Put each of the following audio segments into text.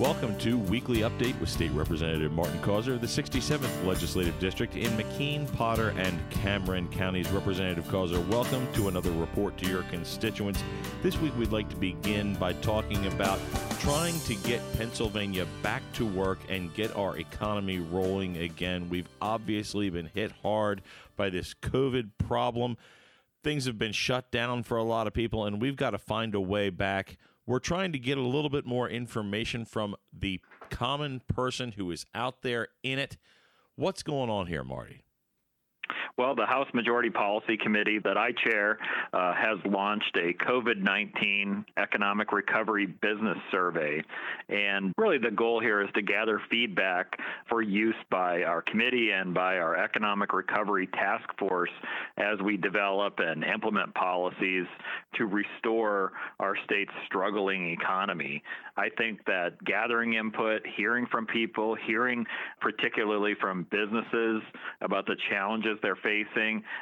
Welcome to Weekly Update with State Representative Martin Causer, the 67th Legislative District in McKean, Potter, and Cameron counties. Representative Causer, welcome to another report to your constituents. This week we'd like to begin by talking about trying to get Pennsylvania back to work and get our economy rolling again. We've obviously been hit hard by this COVID problem. Things have been shut down for a lot of people, and we've got to find a way back we're trying to get a little bit more information from the common person who is out there in it. What's going on here, Marty? Well, the House Majority Policy Committee that I chair uh, has launched a COVID 19 economic recovery business survey. And really, the goal here is to gather feedback for use by our committee and by our economic recovery task force as we develop and implement policies to restore our state's struggling economy. I think that gathering input, hearing from people, hearing particularly from businesses about the challenges they're facing,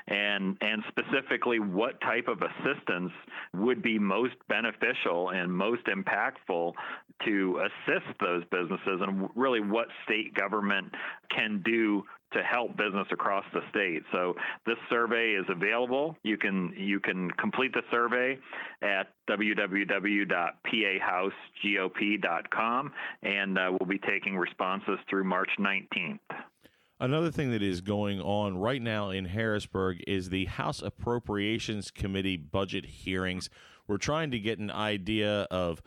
and, and specifically what type of assistance would be most beneficial and most impactful to assist those businesses, and really what state government can do to help business across the state. So this survey is available. You can you can complete the survey at www.pahousegop.com, and uh, we'll be taking responses through March 19th. Another thing that is going on right now in Harrisburg is the House Appropriations Committee budget hearings. We're trying to get an idea of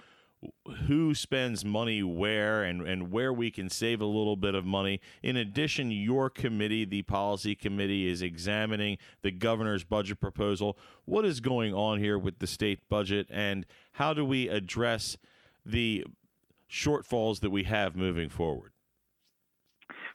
who spends money where and, and where we can save a little bit of money. In addition, your committee, the policy committee, is examining the governor's budget proposal. What is going on here with the state budget and how do we address the shortfalls that we have moving forward?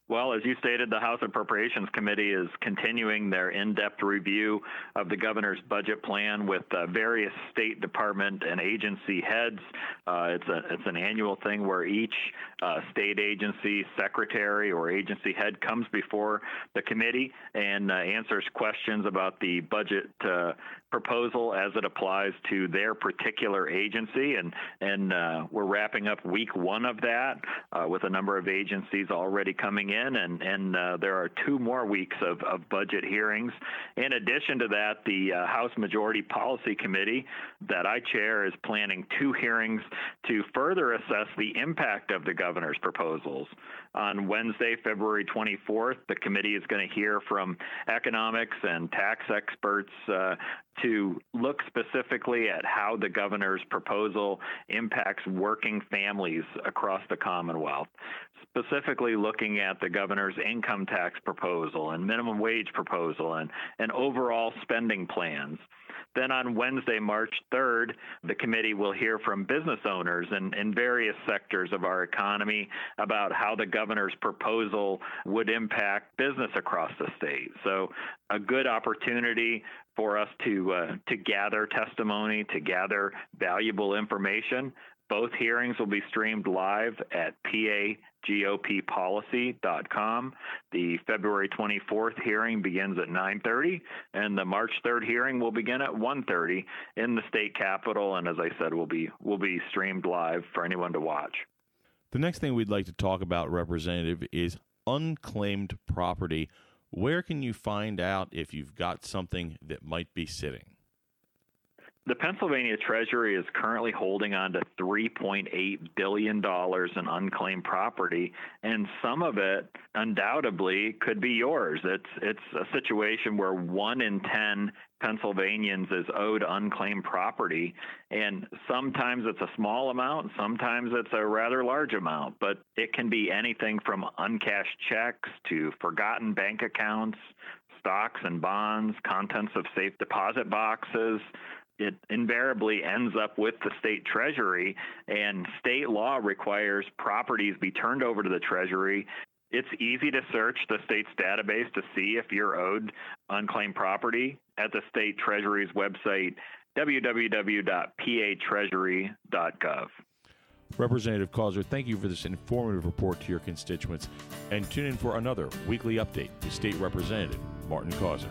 Well, as you stated, the House Appropriations Committee is continuing their in depth review of the governor's budget plan with uh, various state department and agency heads. Uh, it's, a, it's an annual thing where each uh, state agency secretary or agency head comes before the committee and uh, answers questions about the budget uh, proposal as it applies to their particular agency. And, and uh, we're wrapping up week one of that with a number of agencies already coming in in, and, and uh, there are two more weeks of, of budget hearings. In addition to that, the uh, House Majority Policy Committee that I chair is planning two hearings to further assess the impact of the governor's proposals. On Wednesday, February 24th, the committee is going to hear from economics and tax experts uh, to look specifically at how the governor's proposal impacts working families across the Commonwealth specifically looking at the governor's income tax proposal and minimum wage proposal and, and overall spending plans. Then on Wednesday, March 3rd, the committee will hear from business owners in, in various sectors of our economy about how the governor's proposal would impact business across the state. So, a good opportunity for us to uh, to gather testimony, to gather valuable information. Both hearings will be streamed live at pagoppolicy.com. The February 24th hearing begins at 9:30 and the March 3rd hearing will begin at 1:30 in the state capitol and as I said will be will be streamed live for anyone to watch. The next thing we'd like to talk about representative is unclaimed property. Where can you find out if you've got something that might be sitting? The Pennsylvania Treasury is currently holding on to $3.8 billion in unclaimed property, and some of it undoubtedly could be yours. It's, it's a situation where one in 10 Pennsylvanians is owed unclaimed property, and sometimes it's a small amount, sometimes it's a rather large amount, but it can be anything from uncashed checks to forgotten bank accounts, stocks and bonds, contents of safe deposit boxes it invariably ends up with the state treasury, and state law requires properties be turned over to the treasury. It's easy to search the state's database to see if you're owed unclaimed property at the state treasury's website, www.patreasury.gov. Representative Causer, thank you for this informative report to your constituents, and tune in for another weekly update with State Representative Martin Causer.